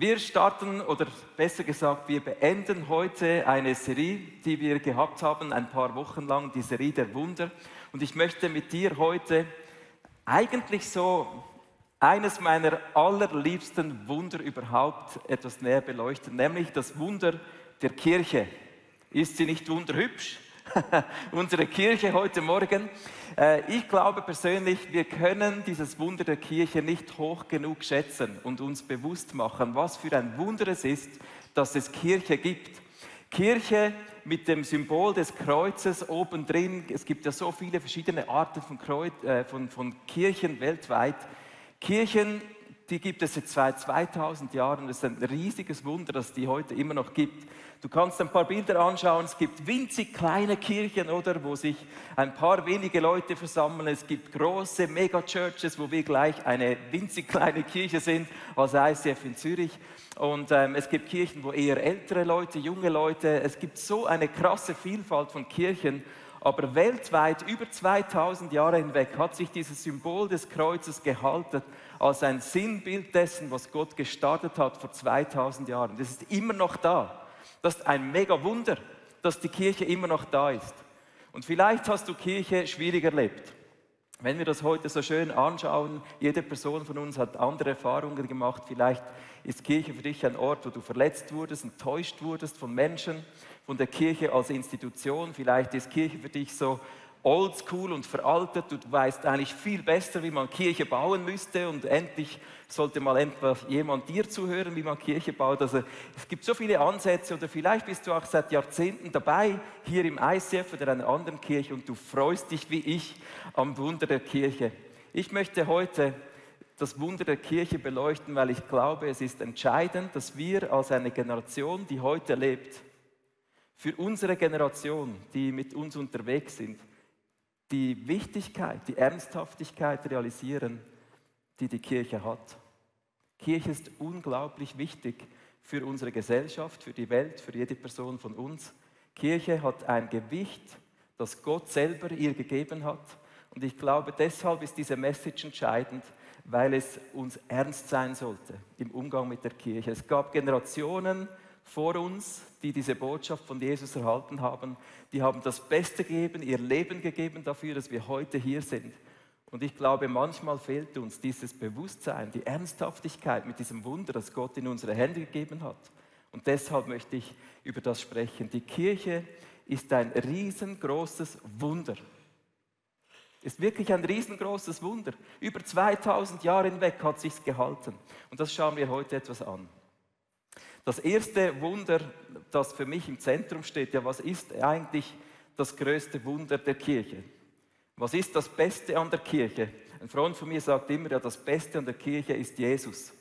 Wir starten, oder besser gesagt, wir beenden heute eine Serie, die wir gehabt haben, ein paar Wochen lang, die Serie der Wunder. Und ich möchte mit dir heute eigentlich so eines meiner allerliebsten Wunder überhaupt etwas näher beleuchten, nämlich das Wunder der Kirche. Ist sie nicht wunderhübsch? Unsere Kirche heute Morgen. Äh, ich glaube persönlich, wir können dieses Wunder der Kirche nicht hoch genug schätzen und uns bewusst machen, was für ein Wunder es ist, dass es Kirche gibt. Kirche mit dem Symbol des Kreuzes obendrin. Es gibt ja so viele verschiedene Arten von, Kreuz, äh, von, von Kirchen weltweit. Kirchen, die gibt es seit 2000 Jahren. Es ist ein riesiges Wunder, dass die heute immer noch gibt. Du kannst ein paar Bilder anschauen. Es gibt winzig kleine Kirchen, oder, wo sich ein paar wenige Leute versammeln. Es gibt große Megachurches, wo wir gleich eine winzig kleine Kirche sind, als ICF in Zürich. Und ähm, es gibt Kirchen, wo eher ältere Leute, junge Leute. Es gibt so eine krasse Vielfalt von Kirchen. Aber weltweit, über 2000 Jahre hinweg, hat sich dieses Symbol des Kreuzes gehalten als ein Sinnbild dessen, was Gott gestartet hat vor 2000 Jahren. Das ist immer noch da. Das ist ein mega Wunder, dass die Kirche immer noch da ist. Und vielleicht hast du Kirche schwierig erlebt. Wenn wir das heute so schön anschauen, jede Person von uns hat andere Erfahrungen gemacht. Vielleicht ist Kirche für dich ein Ort, wo du verletzt wurdest, enttäuscht wurdest von Menschen, von der Kirche als Institution. Vielleicht ist Kirche für dich so oldschool und veraltet. Du weißt eigentlich viel besser, wie man Kirche bauen müsste und endlich sollte mal etwas jemand dir zuhören, wie man Kirche baut. Also es gibt so viele Ansätze oder vielleicht bist du auch seit Jahrzehnten dabei hier im ICF oder einer anderen Kirche und du freust dich wie ich am Wunder der Kirche. Ich möchte heute das Wunder der Kirche beleuchten, weil ich glaube, es ist entscheidend, dass wir als eine Generation, die heute lebt, für unsere Generation, die mit uns unterwegs sind, die Wichtigkeit, die Ernsthaftigkeit realisieren, die die Kirche hat. Kirche ist unglaublich wichtig für unsere Gesellschaft, für die Welt, für jede Person von uns. Kirche hat ein Gewicht, das Gott selber ihr gegeben hat. Und ich glaube, deshalb ist diese Message entscheidend, weil es uns ernst sein sollte im Umgang mit der Kirche. Es gab Generationen vor uns, die diese Botschaft von Jesus erhalten haben. Die haben das Beste gegeben, ihr Leben gegeben dafür, dass wir heute hier sind. Und ich glaube, manchmal fehlt uns dieses Bewusstsein, die Ernsthaftigkeit mit diesem Wunder, das Gott in unsere Hände gegeben hat. Und deshalb möchte ich über das sprechen. Die Kirche ist ein riesengroßes Wunder. Ist wirklich ein riesengroßes Wunder. Über 2000 Jahre hinweg hat sich's gehalten. Und das schauen wir heute etwas an. Das erste Wunder, das für mich im Zentrum steht, ja, was ist eigentlich das größte Wunder der Kirche? Was ist das Beste an der Kirche? Ein Freund von mir sagt immer, ja, das Beste an der Kirche ist Jesus.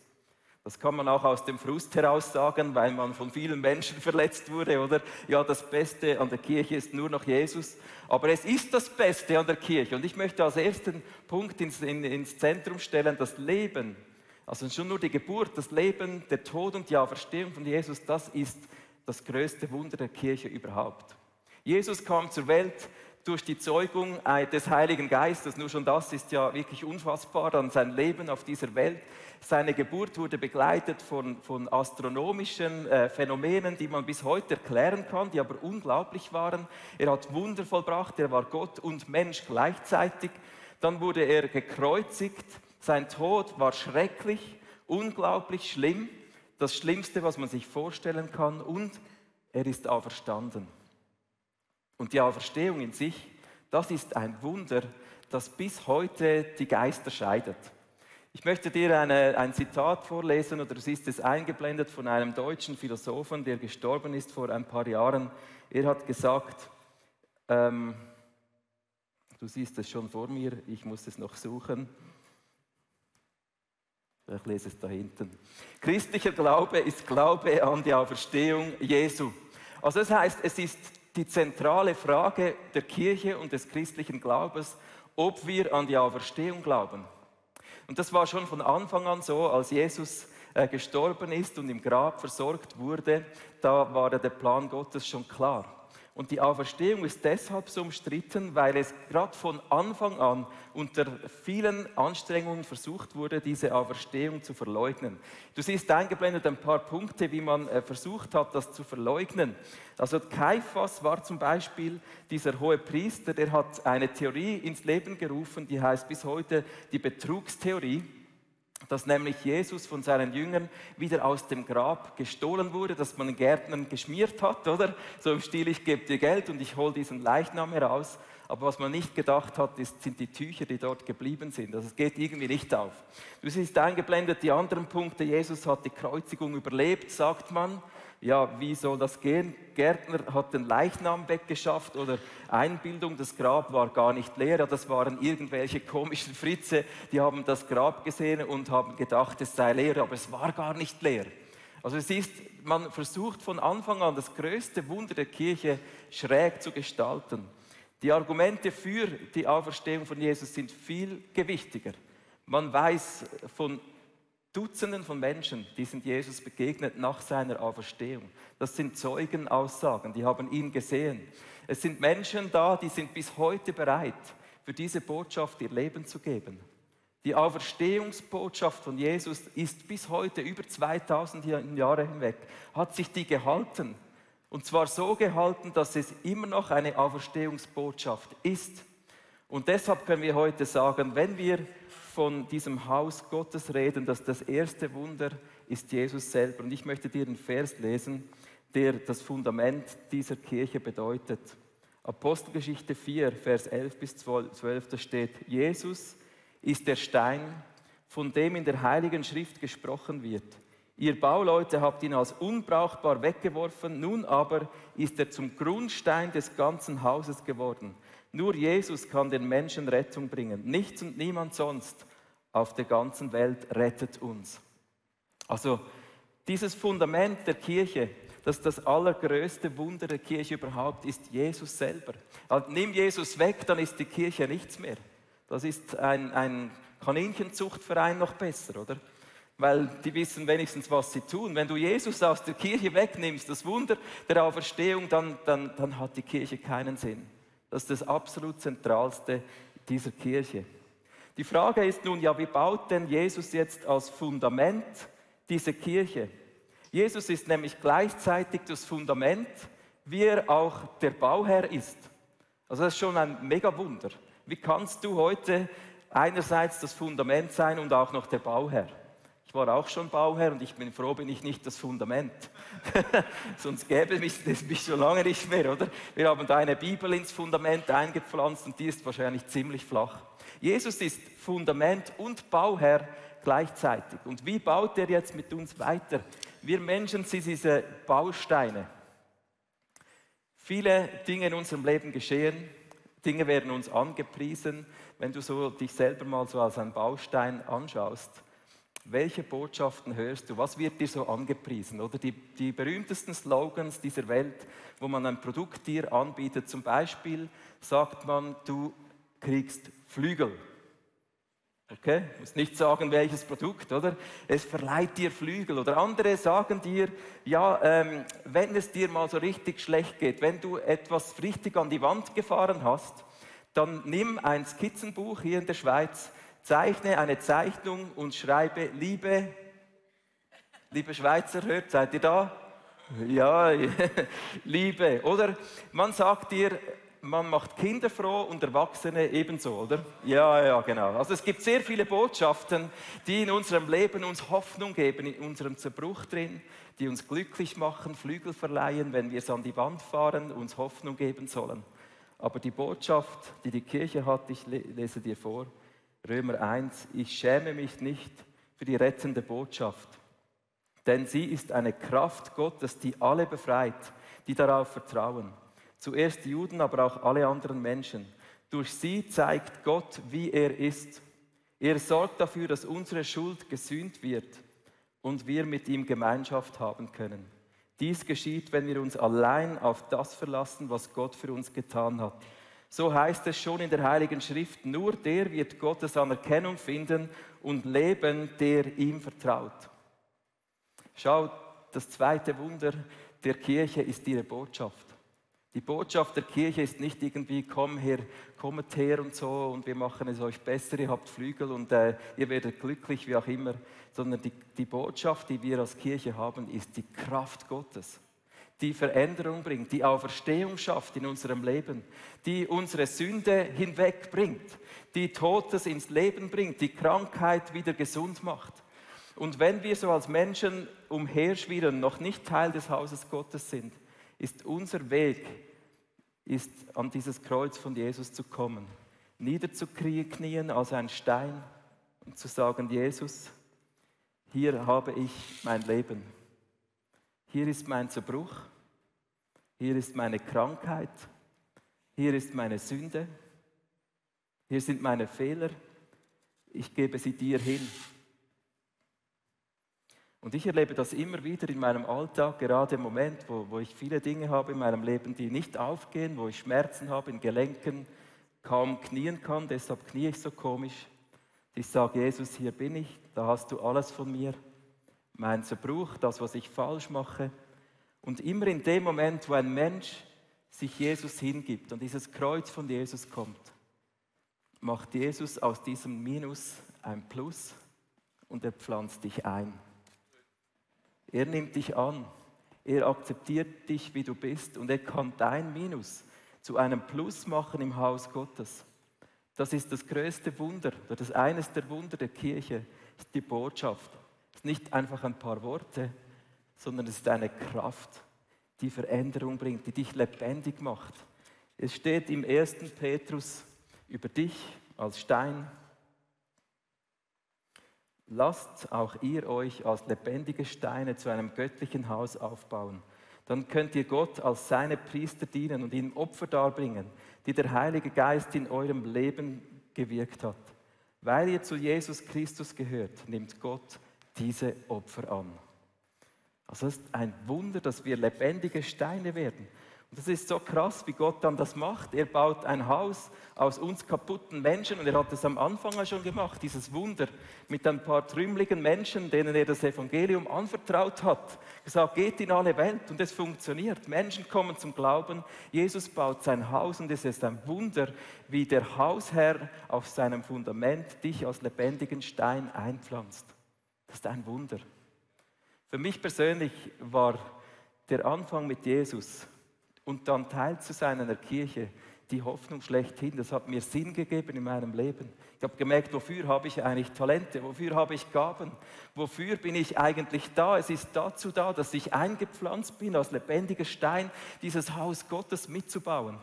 Das kann man auch aus dem Frust heraus sagen, weil man von vielen Menschen verletzt wurde, oder? Ja, das Beste an der Kirche ist nur noch Jesus. Aber es ist das Beste an der Kirche. Und ich möchte als ersten Punkt ins, in, ins Zentrum stellen, das Leben. Also schon nur die Geburt, das Leben, der Tod und die Auferstehung von Jesus, das ist das größte Wunder der Kirche überhaupt. Jesus kam zur Welt durch die Zeugung des Heiligen Geistes. Nur schon das ist ja wirklich unfassbar an sein Leben auf dieser Welt. Seine Geburt wurde begleitet von, von astronomischen äh, Phänomenen, die man bis heute erklären kann, die aber unglaublich waren. Er hat Wunder vollbracht, er war Gott und Mensch gleichzeitig. Dann wurde er gekreuzigt. Sein Tod war schrecklich, unglaublich schlimm, das Schlimmste, was man sich vorstellen kann. Und er ist auferstanden. Und die Auferstehung in sich, das ist ein Wunder, das bis heute die Geister scheidet. Ich möchte dir eine, ein Zitat vorlesen, oder es ist es eingeblendet von einem deutschen Philosophen, der gestorben ist vor ein paar Jahren. Er hat gesagt, ähm, du siehst es schon vor mir, ich muss es noch suchen. Ich lese es da hinten. Christlicher Glaube ist Glaube an die Auferstehung Jesu. Also das heißt, es ist die zentrale Frage der Kirche und des christlichen Glaubens, ob wir an die Auferstehung glauben. Und das war schon von Anfang an so, als Jesus äh, gestorben ist und im Grab versorgt wurde, da war der Plan Gottes schon klar. Und die Auferstehung ist deshalb so umstritten, weil es gerade von Anfang an unter vielen Anstrengungen versucht wurde, diese Auferstehung zu verleugnen. Du siehst eingeblendet ein paar Punkte, wie man äh, versucht hat, das zu verleugnen. Also Kaiphas war zum Beispiel dieser hohe Priester, der hat eine Theorie ins Leben gerufen, die heißt bis heute die Betrugstheorie dass nämlich Jesus von seinen Jüngern wieder aus dem Grab gestohlen wurde, dass man den Gärtnern geschmiert hat, oder? So im Stil, ich gebe dir Geld und ich hole diesen Leichnam heraus. Aber was man nicht gedacht hat, ist, sind die Tücher, die dort geblieben sind. Also es geht irgendwie nicht auf. Du siehst eingeblendet die anderen Punkte. Jesus hat die Kreuzigung überlebt, sagt man ja, wie soll das gehen? Gärtner hat den Leichnam weggeschafft oder Einbildung, das Grab war gar nicht leer, das waren irgendwelche komischen Fritze, die haben das Grab gesehen und haben gedacht, es sei leer, aber es war gar nicht leer. Also es ist, man versucht von Anfang an das größte Wunder der Kirche schräg zu gestalten. Die Argumente für die Auferstehung von Jesus sind viel gewichtiger. Man weiß von Dutzenden von Menschen, die sind Jesus begegnet nach seiner Auferstehung. Das sind Zeugenaussagen, die haben ihn gesehen. Es sind Menschen da, die sind bis heute bereit, für diese Botschaft ihr Leben zu geben. Die Auferstehungsbotschaft von Jesus ist bis heute über 2000 Jahre hinweg, hat sich die gehalten. Und zwar so gehalten, dass es immer noch eine Auferstehungsbotschaft ist. Und deshalb können wir heute sagen, wenn wir von diesem Haus Gottes reden, dass das erste Wunder ist Jesus selber. Und ich möchte dir einen Vers lesen, der das Fundament dieser Kirche bedeutet. Apostelgeschichte 4, Vers 11 bis 12, da steht, Jesus ist der Stein, von dem in der Heiligen Schrift gesprochen wird. Ihr Bauleute habt ihn als unbrauchbar weggeworfen, nun aber ist er zum Grundstein des ganzen Hauses geworden. Nur Jesus kann den Menschen Rettung bringen, nichts und niemand sonst auf der ganzen Welt rettet uns. Also dieses Fundament der Kirche, das das allergrößte Wunder der Kirche überhaupt ist, Jesus selber. Also nimm Jesus weg, dann ist die Kirche nichts mehr. Das ist ein, ein Kaninchenzuchtverein noch besser, oder? Weil die wissen wenigstens, was sie tun. Wenn du Jesus aus der Kirche wegnimmst, das Wunder der Auferstehung, dann, dann, dann hat die Kirche keinen Sinn. Das ist das absolut Zentralste dieser Kirche. Die Frage ist nun, ja, wie baut denn Jesus jetzt als Fundament diese Kirche? Jesus ist nämlich gleichzeitig das Fundament, wie er auch der Bauherr ist. Also das ist schon ein Megawunder. Wie kannst du heute einerseits das Fundament sein und auch noch der Bauherr? Ich war auch schon Bauherr und ich bin froh, bin ich nicht das Fundament. Sonst gäbe es mich schon lange nicht mehr, oder? Wir haben da eine Bibel ins Fundament eingepflanzt und die ist wahrscheinlich ziemlich flach. Jesus ist Fundament und Bauherr gleichzeitig. Und wie baut er jetzt mit uns weiter? Wir Menschen sind diese Bausteine. Viele Dinge in unserem Leben geschehen, Dinge werden uns angepriesen. Wenn du so dich selber mal so als ein Baustein anschaust, welche Botschaften hörst du? Was wird dir so angepriesen? Oder die, die berühmtesten Slogans dieser Welt, wo man ein Produkt dir anbietet. Zum Beispiel sagt man, du kriegst Flügel. Okay, muss nicht sagen, welches Produkt, oder? Es verleiht dir Flügel. Oder andere sagen dir, ja, ähm, wenn es dir mal so richtig schlecht geht, wenn du etwas richtig an die Wand gefahren hast, dann nimm ein Skizzenbuch hier in der Schweiz, zeichne eine Zeichnung und schreibe, liebe, liebe Schweizer, hört, seid ihr da? Ja, Liebe. Oder man sagt dir, man macht Kinder froh und Erwachsene ebenso, oder? Ja, ja, genau. Also es gibt sehr viele Botschaften, die in unserem Leben uns Hoffnung geben, in unserem Zerbruch drin, die uns glücklich machen, Flügel verleihen, wenn wir es an die Wand fahren, uns Hoffnung geben sollen. Aber die Botschaft, die die Kirche hat, ich lese dir vor, Römer 1, ich schäme mich nicht für die rettende Botschaft, denn sie ist eine Kraft Gottes, die alle befreit, die darauf vertrauen. Zuerst die Juden, aber auch alle anderen Menschen. Durch sie zeigt Gott, wie er ist. Er sorgt dafür, dass unsere Schuld gesühnt wird und wir mit ihm Gemeinschaft haben können. Dies geschieht, wenn wir uns allein auf das verlassen, was Gott für uns getan hat. So heißt es schon in der Heiligen Schrift, nur der wird Gottes Anerkennung finden und leben, der ihm vertraut. Schau, das zweite Wunder der Kirche ist ihre Botschaft. Die Botschaft der Kirche ist nicht irgendwie, komm her, kommet her und so und wir machen es euch besser, ihr habt Flügel und äh, ihr werdet glücklich, wie auch immer, sondern die, die Botschaft, die wir als Kirche haben, ist die Kraft Gottes, die Veränderung bringt, die Auferstehung schafft in unserem Leben, die unsere Sünde hinwegbringt, die Totes ins Leben bringt, die Krankheit wieder gesund macht. Und wenn wir so als Menschen umherschwirren, noch nicht Teil des Hauses Gottes sind, ist unser Weg, ist an dieses Kreuz von Jesus zu kommen, niederzuknien als ein Stein und zu sagen, Jesus, hier habe ich mein Leben, hier ist mein Zerbruch, hier ist meine Krankheit, hier ist meine Sünde, hier sind meine Fehler, ich gebe sie dir hin. Und ich erlebe das immer wieder in meinem Alltag, gerade im Moment, wo, wo ich viele Dinge habe in meinem Leben, die nicht aufgehen, wo ich Schmerzen habe in Gelenken, kaum knien kann, deshalb knie ich so komisch. Ich sage, Jesus, hier bin ich, da hast du alles von mir, mein Zerbruch, das, was ich falsch mache. Und immer in dem Moment, wo ein Mensch sich Jesus hingibt und dieses Kreuz von Jesus kommt, macht Jesus aus diesem Minus ein Plus und er pflanzt dich ein. Er nimmt dich an. Er akzeptiert dich, wie du bist. Und er kann dein Minus zu einem Plus machen im Haus Gottes. Das ist das größte Wunder, das eines der Wunder der Kirche, ist die Botschaft. Es ist nicht einfach ein paar Worte, sondern es ist eine Kraft, die Veränderung bringt, die dich lebendig macht. Es steht im 1. Petrus über dich als Stein, Lasst auch ihr euch als lebendige Steine zu einem göttlichen Haus aufbauen. Dann könnt ihr Gott als seine Priester dienen und ihm Opfer darbringen, die der Heilige Geist in eurem Leben gewirkt hat. Weil ihr zu Jesus Christus gehört, nimmt Gott diese Opfer an. Also es ist ein Wunder, dass wir lebendige Steine werden. Und das ist so krass, wie Gott dann das macht. Er baut ein Haus aus uns kaputten Menschen und er hat es am Anfang schon gemacht, dieses Wunder mit ein paar trümmeligen Menschen, denen er das Evangelium anvertraut hat. Gesagt, geht in alle Welt und es funktioniert. Menschen kommen zum Glauben, Jesus baut sein Haus und es ist ein Wunder, wie der Hausherr auf seinem Fundament dich als lebendigen Stein einpflanzt. Das ist ein Wunder. Für mich persönlich war der Anfang mit Jesus und dann Teil zu sein einer Kirche, die Hoffnung schlechthin. Das hat mir Sinn gegeben in meinem Leben. Ich habe gemerkt, wofür habe ich eigentlich Talente, wofür habe ich Gaben, wofür bin ich eigentlich da. Es ist dazu da, dass ich eingepflanzt bin, als lebendiger Stein dieses Haus Gottes mitzubauen.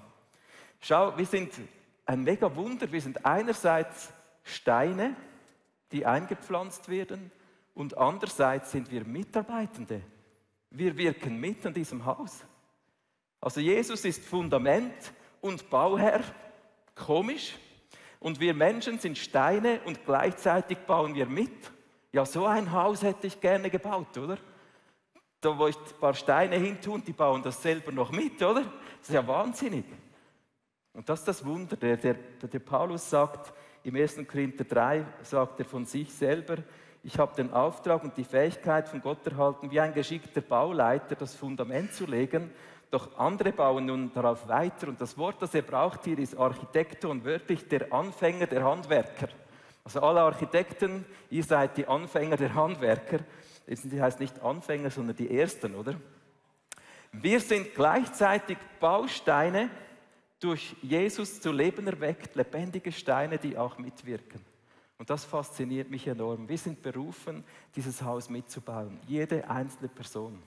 Schau, wir sind ein mega Wunder. Wir sind einerseits Steine, die eingepflanzt werden, und andererseits sind wir Mitarbeitende. Wir wirken mit an diesem Haus. Also Jesus ist Fundament und Bauherr, komisch. Und wir Menschen sind Steine und gleichzeitig bauen wir mit. Ja, so ein Haus hätte ich gerne gebaut, oder? Da, wo ich ein paar Steine hintun, die bauen das selber noch mit, oder? Das ist ja wahnsinnig. Und das ist das Wunder. Der, der, der Paulus sagt im 1. Korinther 3, sagt er von sich selber, ich habe den Auftrag und die Fähigkeit von Gott erhalten, wie ein geschickter Bauleiter das Fundament zu legen doch andere bauen nun darauf weiter. Und das Wort, das er braucht hier, ist Architekton, wörtlich der Anfänger der Handwerker. Also alle Architekten, ihr seid die Anfänger der Handwerker. Das heißt nicht Anfänger, sondern die Ersten, oder? Wir sind gleichzeitig Bausteine, durch Jesus zu Leben erweckt, lebendige Steine, die auch mitwirken. Und das fasziniert mich enorm. Wir sind berufen, dieses Haus mitzubauen, jede einzelne Person.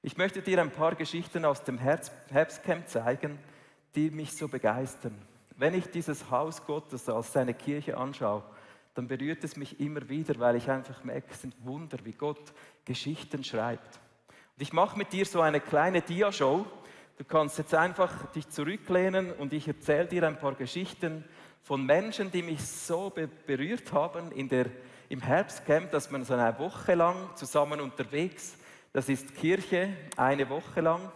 Ich möchte dir ein paar Geschichten aus dem Herbstcamp zeigen, die mich so begeistern. Wenn ich dieses Haus Gottes als seine Kirche anschaue, dann berührt es mich immer wieder, weil ich einfach merke, es sind Wunder, wie Gott Geschichten schreibt. Und ich mache mit dir so eine kleine Dia-Show. Du kannst jetzt einfach dich zurücklehnen und ich erzähle dir ein paar Geschichten von Menschen, die mich so berührt haben in der, im Herbstcamp, dass man so eine Woche lang zusammen unterwegs das ist Kirche eine Woche lang.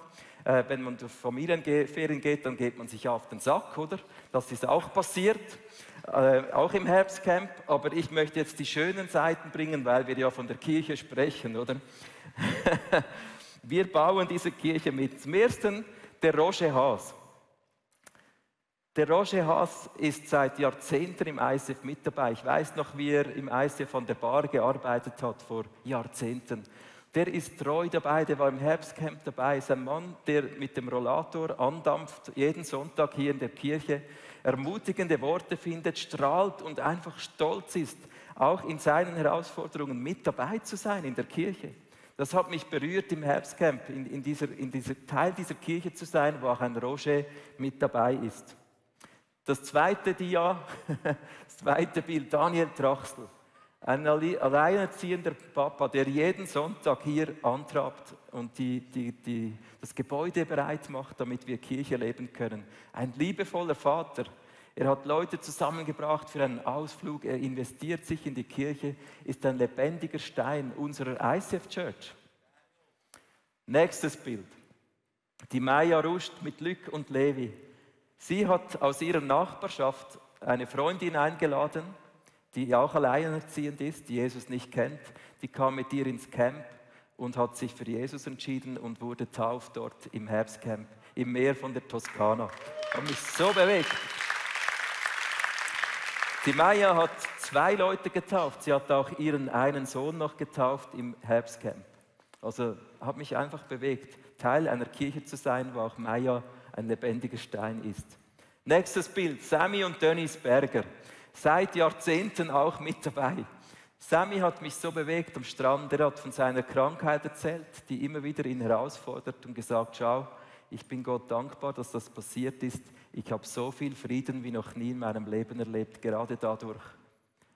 Äh, wenn man durch Familienferien geht, dann geht man sich auf den Sack, oder? Das ist auch passiert, äh, auch im Herbstcamp. Aber ich möchte jetzt die schönen Seiten bringen, weil wir ja von der Kirche sprechen, oder? wir bauen diese Kirche mit. Zum Ersten, der Roger Haas. Der Roger Haas ist seit Jahrzehnten im ICF mit dabei. Ich weiß noch, wie er im ICF von der Bar gearbeitet hat vor Jahrzehnten. Der ist treu dabei, der war im Herbstcamp dabei. Ist ein Mann, der mit dem Rollator andampft, jeden Sonntag hier in der Kirche, ermutigende Worte findet, strahlt und einfach stolz ist, auch in seinen Herausforderungen mit dabei zu sein in der Kirche. Das hat mich berührt im Herbstcamp, in, in, dieser, in dieser Teil dieser Kirche zu sein, wo auch ein Roger mit dabei ist. Das zweite Dia, das zweite Bild, Daniel Trachsel. Ein alleinerziehender Papa, der jeden Sonntag hier antrabt und die, die, die, das Gebäude bereit macht, damit wir Kirche leben können. Ein liebevoller Vater, er hat Leute zusammengebracht für einen Ausflug. Er investiert sich in die Kirche, ist ein lebendiger Stein unserer ICF Church. Nächstes Bild. Die Maya Rust mit Lück und Levi. Sie hat aus ihrer Nachbarschaft eine Freundin eingeladen, die auch alleinerziehend ist, die Jesus nicht kennt. Die kam mit ihr ins Camp und hat sich für Jesus entschieden und wurde tauft dort im Herbstcamp im Meer von der Toskana. Hat mich so bewegt. Die Maya hat zwei Leute getauft. Sie hat auch ihren einen Sohn noch getauft im Herbstcamp. Also hat mich einfach bewegt, Teil einer Kirche zu sein, wo auch Maya ein lebendiger Stein ist. Nächstes Bild, Sammy und Dennis Berger. Seit Jahrzehnten auch mit dabei. Sammy hat mich so bewegt am Strand. Er hat von seiner Krankheit erzählt, die immer wieder ihn herausfordert und gesagt, schau, ich bin Gott dankbar, dass das passiert ist. Ich habe so viel Frieden wie noch nie in meinem Leben erlebt, gerade dadurch.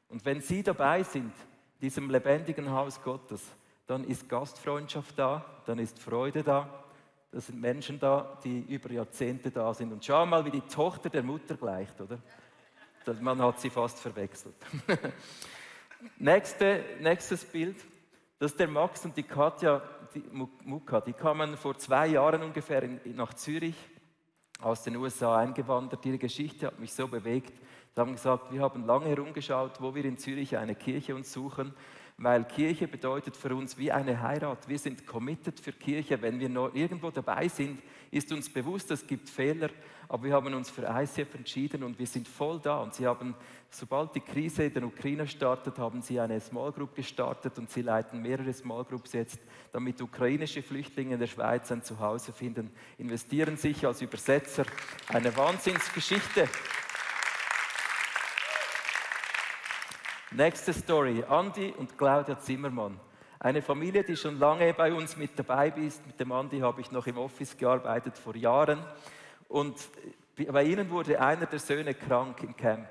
Und wenn Sie dabei sind, diesem lebendigen Haus Gottes, dann ist Gastfreundschaft da, dann ist Freude da. Das sind Menschen da, die über Jahrzehnte da sind. Und schau mal, wie die Tochter der Mutter gleicht, oder? Man hat sie fast verwechselt. Nächste, nächstes Bild. Das ist der Max und die Katja die, Muka. Die kamen vor zwei Jahren ungefähr nach Zürich aus den USA eingewandert. Ihre Geschichte hat mich so bewegt. Sie haben gesagt, wir haben lange herumgeschaut, wo wir in Zürich eine Kirche uns suchen weil Kirche bedeutet für uns wie eine Heirat. Wir sind committed für Kirche. Wenn wir noch irgendwo dabei sind, ist uns bewusst, es gibt Fehler, aber wir haben uns für ICF entschieden und wir sind voll da. Und sie haben, sobald die Krise in der Ukraine startet, haben sie eine Small Group gestartet und sie leiten mehrere Small Groups jetzt, damit ukrainische Flüchtlinge in der Schweiz ein Zuhause finden, investieren sich als Übersetzer. Eine Wahnsinnsgeschichte. Nächste Story, Andi und Claudia Zimmermann. Eine Familie, die schon lange bei uns mit dabei ist. Mit dem Andi habe ich noch im Office gearbeitet vor Jahren. Und bei ihnen wurde einer der Söhne krank im Camp.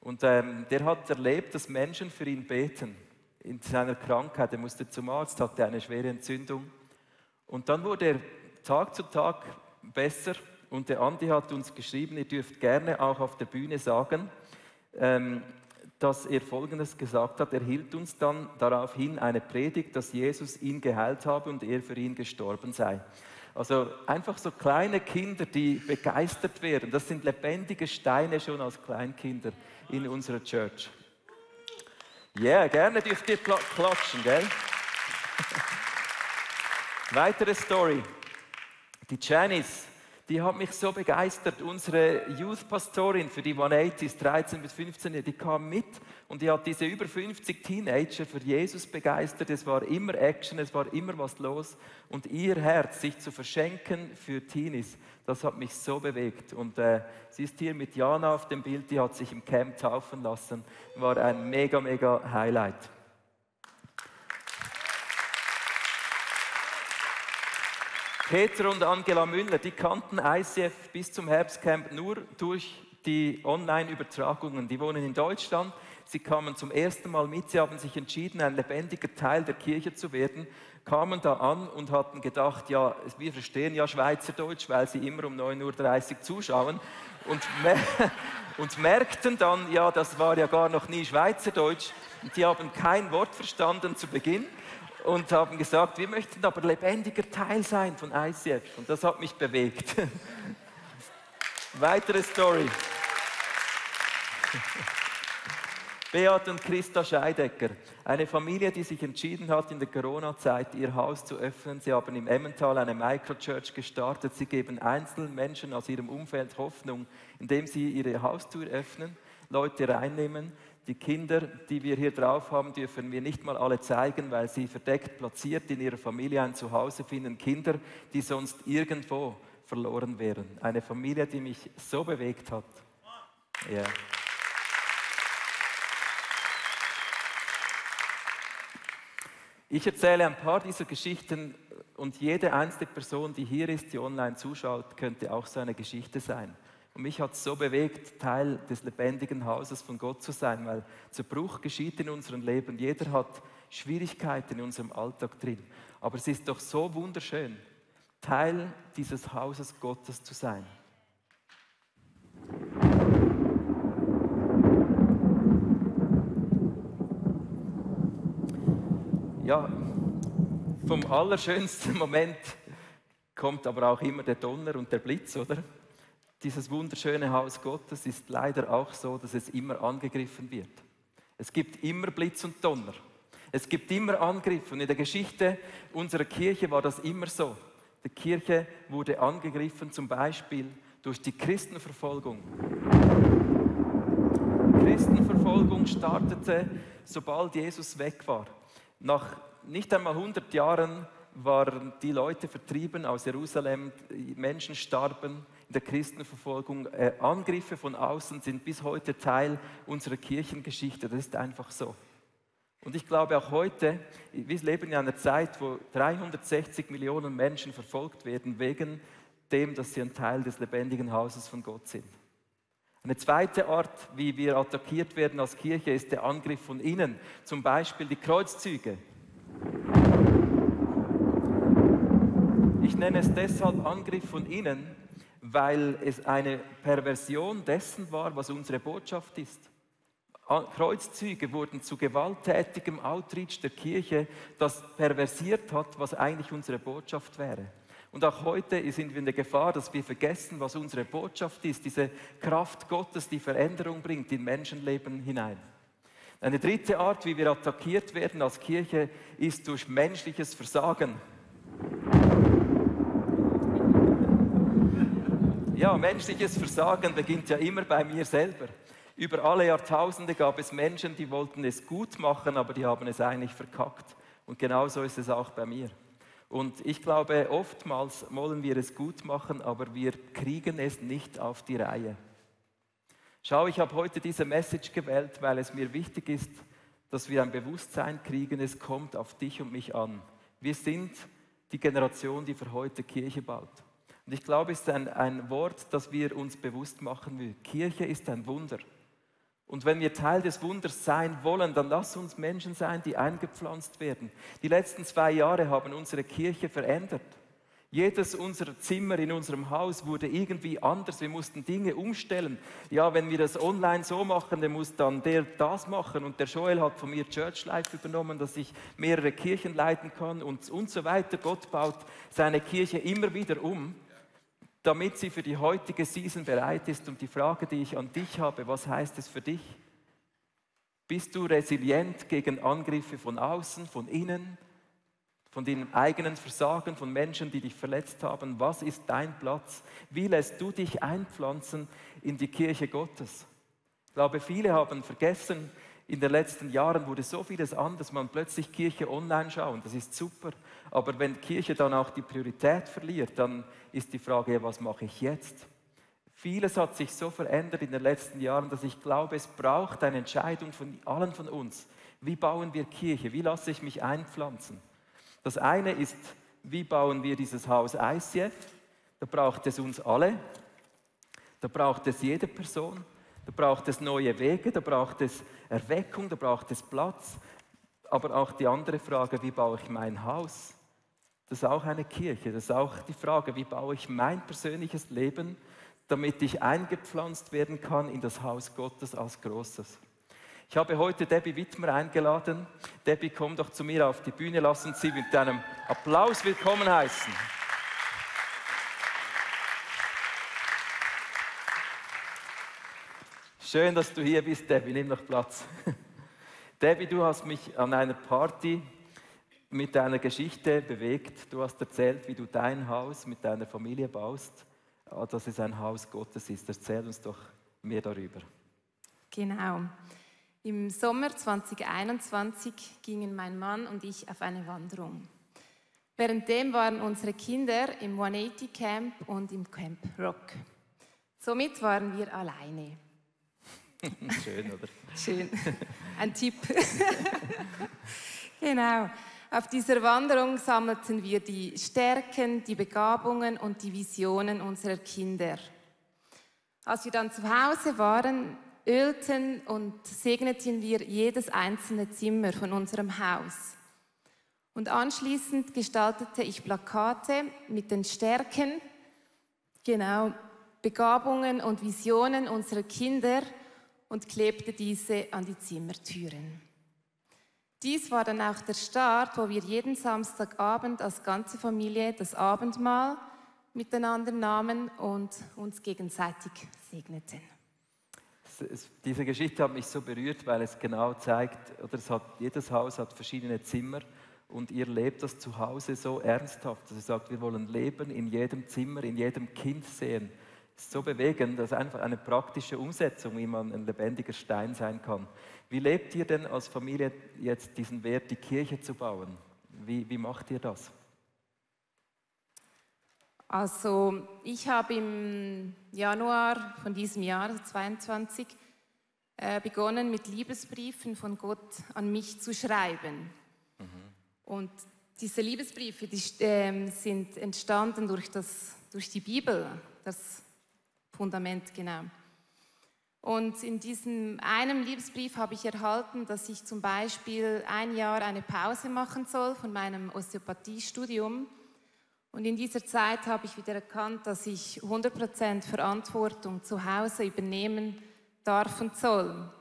Und ähm, der hat erlebt, dass Menschen für ihn beten in seiner Krankheit. Er musste zum Arzt, hatte eine schwere Entzündung. Und dann wurde er Tag zu Tag besser. Und der Andi hat uns geschrieben, ihr dürft gerne auch auf der Bühne sagen, ähm, dass er Folgendes gesagt hat. Er hielt uns dann darauf hin eine Predigt, dass Jesus ihn geheilt habe und er für ihn gestorben sei. Also einfach so kleine Kinder, die begeistert werden. Das sind lebendige Steine schon als Kleinkinder in unserer Church. Ja, yeah, gerne dürft ihr klatschen, gell? Weitere Story. Die Janice die hat mich so begeistert. Unsere Youth-Pastorin für die 180s, 13 bis 15, die kam mit und die hat diese über 50 Teenager für Jesus begeistert. Es war immer Action, es war immer was los. Und ihr Herz, sich zu verschenken für Teenies, das hat mich so bewegt. Und äh, sie ist hier mit Jana auf dem Bild, die hat sich im Camp taufen lassen. War ein mega, mega Highlight. Peter und Angela Müller, die kannten ICF bis zum Herbstcamp nur durch die Online-Übertragungen. Die wohnen in Deutschland. Sie kamen zum ersten Mal mit. Sie haben sich entschieden, ein lebendiger Teil der Kirche zu werden, kamen da an und hatten gedacht, ja, wir verstehen ja Schweizerdeutsch, weil sie immer um 9.30 Uhr zuschauen. Und, mer und merkten dann, ja, das war ja gar noch nie Schweizerdeutsch. Und die haben kein Wort verstanden zu Beginn und haben gesagt, wir möchten aber lebendiger Teil sein von ICF. Und das hat mich bewegt. Weitere Story. Beat und Christa Scheidecker, eine Familie, die sich entschieden hat, in der Corona-Zeit ihr Haus zu öffnen. Sie haben im Emmental eine Microchurch gestartet. Sie geben einzelnen Menschen aus ihrem Umfeld Hoffnung, indem sie ihre Haustür öffnen, Leute reinnehmen. Die Kinder, die wir hier drauf haben, dürfen wir nicht mal alle zeigen, weil sie verdeckt platziert in ihrer Familie ein Zuhause finden. Kinder, die sonst irgendwo verloren wären. Eine Familie, die mich so bewegt hat. Ja. Ich erzähle ein paar dieser Geschichten und jede einzelne Person, die hier ist, die online zuschaut, könnte auch so eine Geschichte sein. Und mich hat es so bewegt, Teil des lebendigen Hauses von Gott zu sein, weil Zerbruch geschieht in unserem Leben. Jeder hat Schwierigkeiten in unserem Alltag drin. Aber es ist doch so wunderschön, Teil dieses Hauses Gottes zu sein. Ja, vom allerschönsten Moment kommt aber auch immer der Donner und der Blitz, oder? Dieses wunderschöne Haus Gottes ist leider auch so, dass es immer angegriffen wird. Es gibt immer Blitz und Donner. Es gibt immer Angriffe. Und in der Geschichte unserer Kirche war das immer so. Die Kirche wurde angegriffen, zum Beispiel durch die Christenverfolgung. Christenverfolgung startete, sobald Jesus weg war. Nach nicht einmal 100 Jahren waren die Leute vertrieben aus Jerusalem, Menschen starben der Christenverfolgung, äh, Angriffe von außen sind bis heute Teil unserer Kirchengeschichte, das ist einfach so. Und ich glaube auch heute, wir leben in einer Zeit, wo 360 Millionen Menschen verfolgt werden wegen dem, dass sie ein Teil des lebendigen Hauses von Gott sind. Eine zweite Art, wie wir attackiert werden als Kirche, ist der Angriff von innen, zum Beispiel die Kreuzzüge. Ich nenne es deshalb Angriff von innen, weil es eine Perversion dessen war, was unsere Botschaft ist. Kreuzzüge wurden zu gewalttätigem Outreach der Kirche, das perversiert hat, was eigentlich unsere Botschaft wäre. Und auch heute sind wir in der Gefahr, dass wir vergessen, was unsere Botschaft ist, diese Kraft Gottes, die Veränderung bringt in Menschenleben hinein. Eine dritte Art, wie wir attackiert werden als Kirche, ist durch menschliches Versagen. Ja, menschliches Versagen beginnt ja immer bei mir selber. Über alle Jahrtausende gab es Menschen, die wollten es gut machen, aber die haben es eigentlich verkackt. Und genauso ist es auch bei mir. Und ich glaube, oftmals wollen wir es gut machen, aber wir kriegen es nicht auf die Reihe. Schau, ich habe heute diese Message gewählt, weil es mir wichtig ist, dass wir ein Bewusstsein kriegen, es kommt auf dich und mich an. Wir sind die Generation, die für heute Kirche baut. Und ich glaube, es ist ein, ein Wort, das wir uns bewusst machen will. Kirche ist ein Wunder. Und wenn wir Teil des Wunders sein wollen, dann lass uns Menschen sein, die eingepflanzt werden. Die letzten zwei Jahre haben unsere Kirche verändert. Jedes unserer Zimmer in unserem Haus wurde irgendwie anders. Wir mussten Dinge umstellen. Ja, wenn wir das online so machen, dann muss dann der das machen. Und der Joel hat von mir Church Life übernommen, dass ich mehrere Kirchen leiten kann und, und so weiter. Gott baut seine Kirche immer wieder um, damit sie für die heutige Season bereit ist. Und die Frage, die ich an dich habe, was heißt es für dich? Bist du resilient gegen Angriffe von außen, von innen? von den eigenen Versagen von Menschen, die dich verletzt haben. Was ist dein Platz? Wie lässt du dich einpflanzen in die Kirche Gottes? Ich glaube, viele haben vergessen, in den letzten Jahren wurde so vieles anders, man plötzlich Kirche online schauen, das ist super. Aber wenn Kirche dann auch die Priorität verliert, dann ist die Frage, was mache ich jetzt? Vieles hat sich so verändert in den letzten Jahren, dass ich glaube, es braucht eine Entscheidung von allen von uns. Wie bauen wir Kirche? Wie lasse ich mich einpflanzen? Das eine ist, wie bauen wir dieses Haus ICF? Da braucht es uns alle. Da braucht es jede Person. Da braucht es neue Wege, da braucht es Erweckung, da braucht es Platz. Aber auch die andere Frage, wie baue ich mein Haus? Das ist auch eine Kirche. Das ist auch die Frage, wie baue ich mein persönliches Leben, damit ich eingepflanzt werden kann in das Haus Gottes als Großes. Ich habe heute Debbie Wittmer eingeladen. Debbie, komm doch zu mir auf die Bühne. Lass uns sie mit einem Applaus willkommen heißen. Schön, dass du hier bist, Debbie. Nimm noch Platz. Debbie, du hast mich an einer Party mit deiner Geschichte bewegt. Du hast erzählt, wie du dein Haus mit deiner Familie baust, ah, dass es ein Haus Gottes ist. Erzähl uns doch mehr darüber. Genau. Im Sommer 2021 gingen mein Mann und ich auf eine Wanderung. Währenddem waren unsere Kinder im 180 Camp und im Camp Rock. Somit waren wir alleine. Schön, oder? Schön. Ein Tipp. genau. Auf dieser Wanderung sammelten wir die Stärken, die Begabungen und die Visionen unserer Kinder. Als wir dann zu Hause waren, ölten und segneten wir jedes einzelne Zimmer von unserem Haus. Und anschließend gestaltete ich Plakate mit den Stärken, genau, Begabungen und Visionen unserer Kinder und klebte diese an die Zimmertüren. Dies war dann auch der Start, wo wir jeden Samstagabend als ganze Familie das Abendmahl miteinander nahmen und uns gegenseitig segneten. Diese Geschichte hat mich so berührt, weil es genau zeigt, oder es hat, jedes Haus hat verschiedene Zimmer und ihr lebt das zu Hause so ernsthaft, dass ihr sagt, wir wollen Leben in jedem Zimmer, in jedem Kind sehen. Ist so bewegend, das ist einfach eine praktische Umsetzung, wie man ein lebendiger Stein sein kann. Wie lebt ihr denn als Familie jetzt diesen Wert, die Kirche zu bauen? Wie, wie macht ihr das? Also ich habe im Januar von diesem Jahr, 22, äh, begonnen mit Liebesbriefen von Gott an mich zu schreiben. Mhm. Und diese Liebesbriefe die, äh, sind entstanden durch, das, durch die Bibel, das Fundament genau. Und in diesem einen Liebesbrief habe ich erhalten, dass ich zum Beispiel ein Jahr eine Pause machen soll von meinem Osteopathiestudium. Und in dieser Zeit habe ich wieder erkannt, dass ich 100% Verantwortung zu Hause übernehmen darf und soll.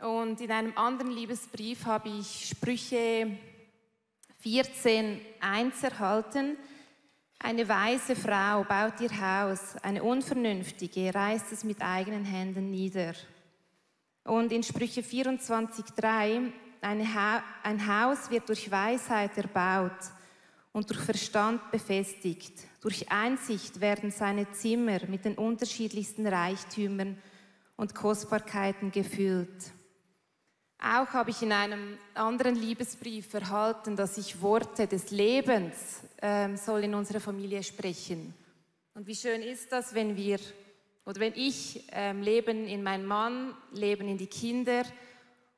Und in einem anderen Liebesbrief habe ich Sprüche 14.1 erhalten. Eine weise Frau baut ihr Haus, eine unvernünftige reißt es mit eigenen Händen nieder. Und in Sprüche 24.3, ein Haus wird durch Weisheit erbaut und durch Verstand befestigt. Durch Einsicht werden seine Zimmer mit den unterschiedlichsten Reichtümern und Kostbarkeiten gefüllt. Auch habe ich in einem anderen Liebesbrief erhalten, dass ich Worte des Lebens ähm, soll in unserer Familie sprechen. Und wie schön ist das, wenn wir oder wenn ich ähm, Leben in meinen Mann, Leben in die Kinder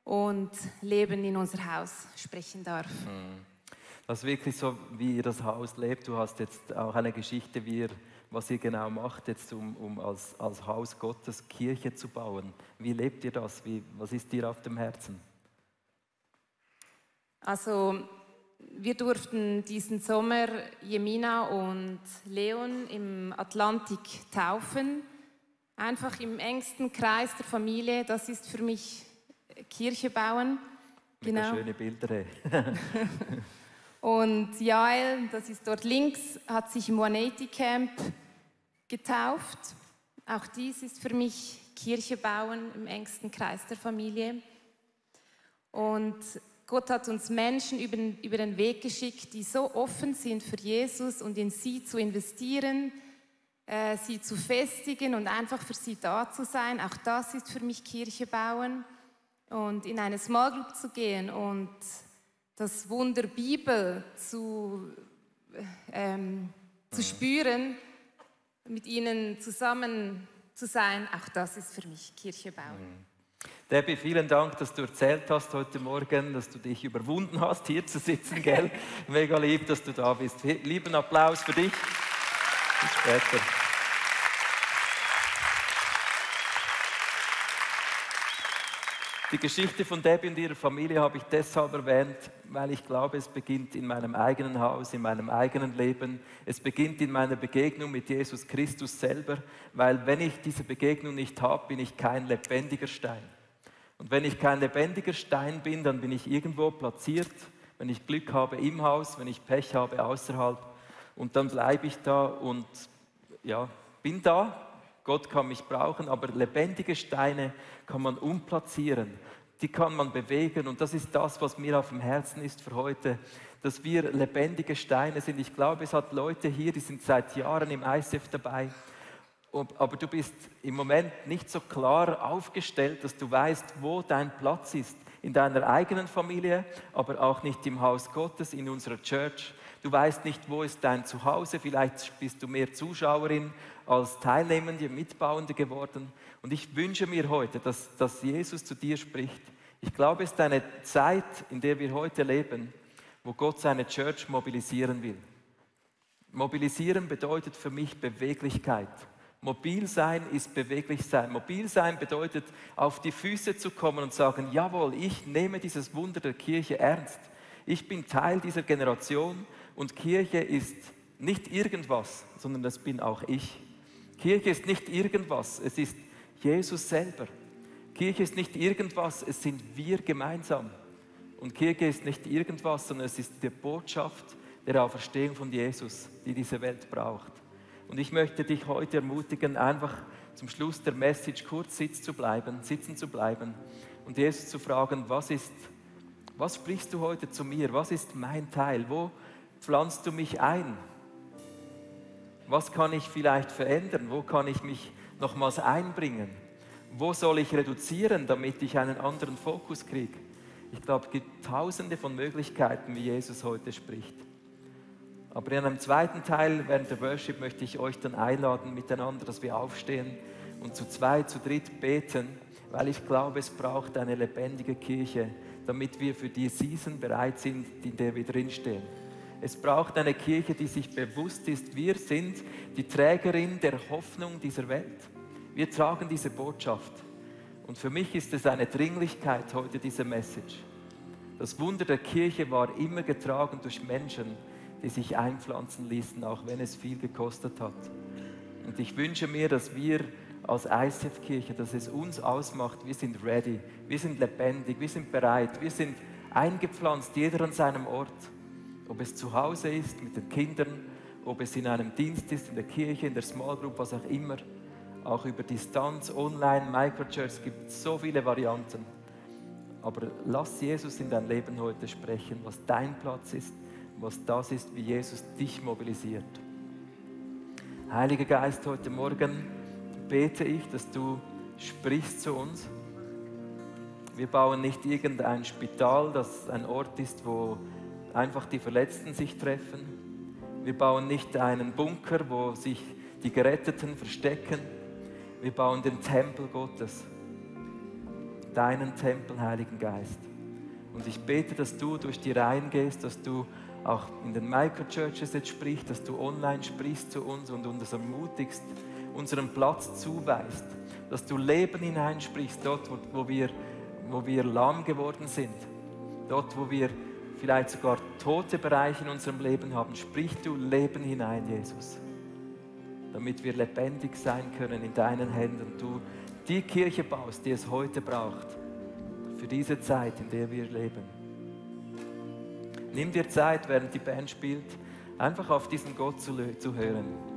und Leben in unser Haus sprechen darf. Mhm. Das ist wirklich so, wie ihr das Haus lebt. Du hast jetzt auch eine Geschichte, wie ihr was ihr genau macht, jetzt um, um als, als Haus Gottes Kirche zu bauen. Wie lebt ihr das? Wie, was ist dir auf dem Herzen? Also wir durften diesen Sommer Jemina und Leon im Atlantik taufen. Einfach im engsten Kreis der Familie. Das ist für mich Kirche bauen. Genau. Schöne Bilder. Und Jael, das ist dort links, hat sich im 180 Camp getauft. Auch dies ist für mich Kirche bauen im engsten Kreis der Familie. Und Gott hat uns Menschen über, über den Weg geschickt, die so offen sind für Jesus und in sie zu investieren, äh, sie zu festigen und einfach für sie da zu sein. Auch das ist für mich Kirche bauen. Und in eine Small Group zu gehen und das Wunder Bibel zu, ähm, zu mhm. spüren, mit ihnen zusammen zu sein, auch das ist für mich Kirche bauen. Mhm. Debbie, vielen Dank, dass du erzählt hast heute Morgen, dass du dich überwunden hast, hier zu sitzen, gell? Mega lieb, dass du da bist. Lieben Applaus für dich. Bis später. Die Geschichte von Debbie und ihrer Familie habe ich deshalb erwähnt, weil ich glaube, es beginnt in meinem eigenen Haus, in meinem eigenen Leben. Es beginnt in meiner Begegnung mit Jesus Christus selber, weil wenn ich diese Begegnung nicht habe, bin ich kein lebendiger Stein. Und wenn ich kein lebendiger Stein bin, dann bin ich irgendwo platziert, wenn ich Glück habe im Haus, wenn ich Pech habe außerhalb. Und dann bleibe ich da und ja, bin da, Gott kann mich brauchen, aber lebendige Steine kann man umplatzieren, die kann man bewegen und das ist das, was mir auf dem Herzen ist für heute, dass wir lebendige Steine sind. Ich glaube, es hat Leute hier, die sind seit Jahren im ICF dabei, aber du bist im Moment nicht so klar aufgestellt, dass du weißt, wo dein Platz ist in deiner eigenen Familie, aber auch nicht im Haus Gottes, in unserer Church. Du weißt nicht, wo ist dein Zuhause. Vielleicht bist du mehr Zuschauerin als Teilnehmende, Mitbauende geworden. Und ich wünsche mir heute, dass, dass Jesus zu dir spricht. Ich glaube, es ist eine Zeit, in der wir heute leben, wo Gott seine Church mobilisieren will. Mobilisieren bedeutet für mich Beweglichkeit. Mobil sein ist beweglich sein. Mobil sein bedeutet, auf die Füße zu kommen und sagen, jawohl, ich nehme dieses Wunder der Kirche ernst. Ich bin Teil dieser Generation und Kirche ist nicht irgendwas, sondern das bin auch ich. Kirche ist nicht irgendwas, es ist Jesus selber. Kirche ist nicht irgendwas, es sind wir gemeinsam. Und Kirche ist nicht irgendwas, sondern es ist die Botschaft der Auferstehung von Jesus, die diese Welt braucht. Und ich möchte dich heute ermutigen, einfach zum Schluss der Message kurz sitzen zu bleiben, sitzen zu bleiben und Jesus zu fragen, was ist, was sprichst du heute zu mir? Was ist mein Teil? Wo pflanzt du mich ein? Was kann ich vielleicht verändern? Wo kann ich mich nochmals einbringen? Wo soll ich reduzieren, damit ich einen anderen Fokus kriege? Ich glaube, es gibt tausende von Möglichkeiten, wie Jesus heute spricht. Aber in einem zweiten Teil während der Worship möchte ich euch dann einladen miteinander, dass wir aufstehen und zu zwei, zu dritt beten, weil ich glaube, es braucht eine lebendige Kirche, damit wir für die Season bereit sind, in der wir drinstehen. Es braucht eine Kirche, die sich bewusst ist, wir sind die Trägerin der Hoffnung dieser Welt. Wir tragen diese Botschaft. Und für mich ist es eine Dringlichkeit heute, diese Message. Das Wunder der Kirche war immer getragen durch Menschen, die sich einpflanzen ließen, auch wenn es viel gekostet hat. Und ich wünsche mir, dass wir als ICF-Kirche, dass es uns ausmacht, wir sind ready, wir sind lebendig, wir sind bereit, wir sind eingepflanzt, jeder an seinem Ort. Ob es zu Hause ist, mit den Kindern, ob es in einem Dienst ist, in der Kirche, in der Small Group, was auch immer. Auch über Distanz, online, Microchurch, es gibt so viele Varianten. Aber lass Jesus in dein Leben heute sprechen, was dein Platz ist, was das ist, wie Jesus dich mobilisiert. Heiliger Geist, heute Morgen bete ich, dass du sprichst zu uns. Wir bauen nicht irgendein Spital, das ein Ort ist, wo einfach die Verletzten sich treffen. Wir bauen nicht einen Bunker, wo sich die Geretteten verstecken. Wir bauen den Tempel Gottes, deinen Tempel, Heiligen Geist. Und ich bete, dass du durch die Reihen gehst, dass du auch in den Microchurches jetzt sprichst, dass du online sprichst zu uns und uns ermutigst, unseren Platz zuweist, dass du Leben hineinsprichst, dort, wo, wir, wo wir lahm geworden sind, dort, wo wir vielleicht sogar tote Bereiche in unserem Leben haben, sprich du Leben hinein, Jesus, damit wir lebendig sein können in deinen Händen. Du die Kirche baust, die es heute braucht, für diese Zeit, in der wir leben. Nimm dir Zeit, während die Band spielt, einfach auf diesen Gott zu, zu hören.